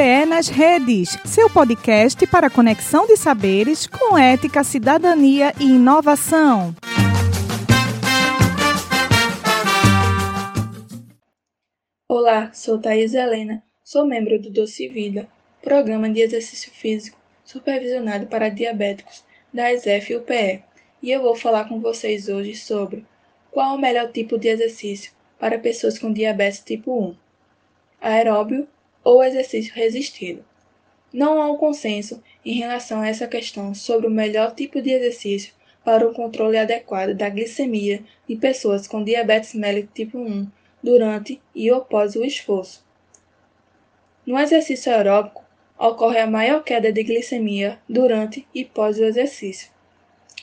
nas Redes, seu podcast para conexão de saberes com ética, cidadania e inovação. Olá, sou Thais Helena, sou membro do Doce Vida, programa de exercício físico supervisionado para diabéticos da ESEF-UPE, e. Eu vou falar com vocês hoje sobre qual o melhor tipo de exercício para pessoas com diabetes tipo 1, aeróbio ou exercício resistido. Não há um consenso em relação a essa questão sobre o melhor tipo de exercício para o controle adequado da glicemia de pessoas com diabetes mellitus tipo 1 durante e após o esforço. No exercício aeróbico, ocorre a maior queda de glicemia durante e pós o exercício.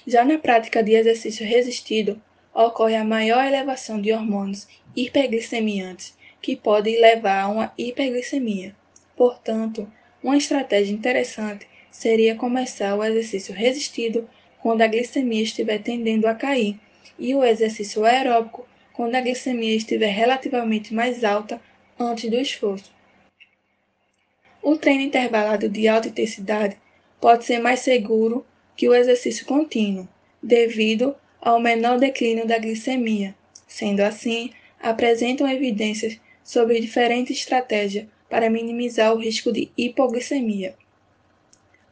Já na prática de exercício resistido, ocorre a maior elevação de hormônios hiperglicemiantes, que pode levar a uma hiperglicemia. Portanto, uma estratégia interessante seria começar o exercício resistido quando a glicemia estiver tendendo a cair e o exercício aeróbico quando a glicemia estiver relativamente mais alta antes do esforço. O treino intervalado de alta intensidade pode ser mais seguro que o exercício contínuo, devido ao menor declínio da glicemia. Sendo assim, apresentam evidências sobre diferentes estratégias para minimizar o risco de hipoglicemia.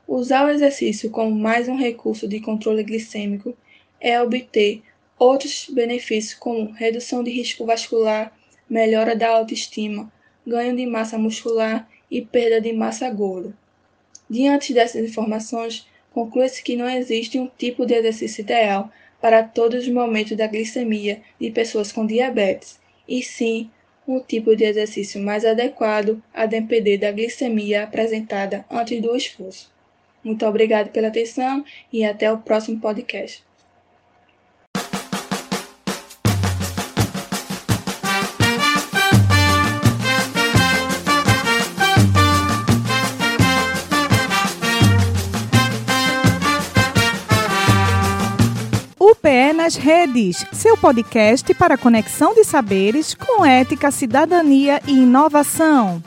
Usar o exercício como mais um recurso de controle glicêmico é obter outros benefícios como redução de risco vascular, melhora da autoestima, ganho de massa muscular e perda de massa gorda. Diante dessas informações, conclui-se que não existe um tipo de exercício ideal para todos os momentos da glicemia de pessoas com diabetes, e sim um tipo de exercício mais adequado a depender da glicemia apresentada antes do esforço. Muito obrigado pela atenção e até o próximo podcast. Nas Redes, seu podcast para conexão de saberes com ética, cidadania e inovação.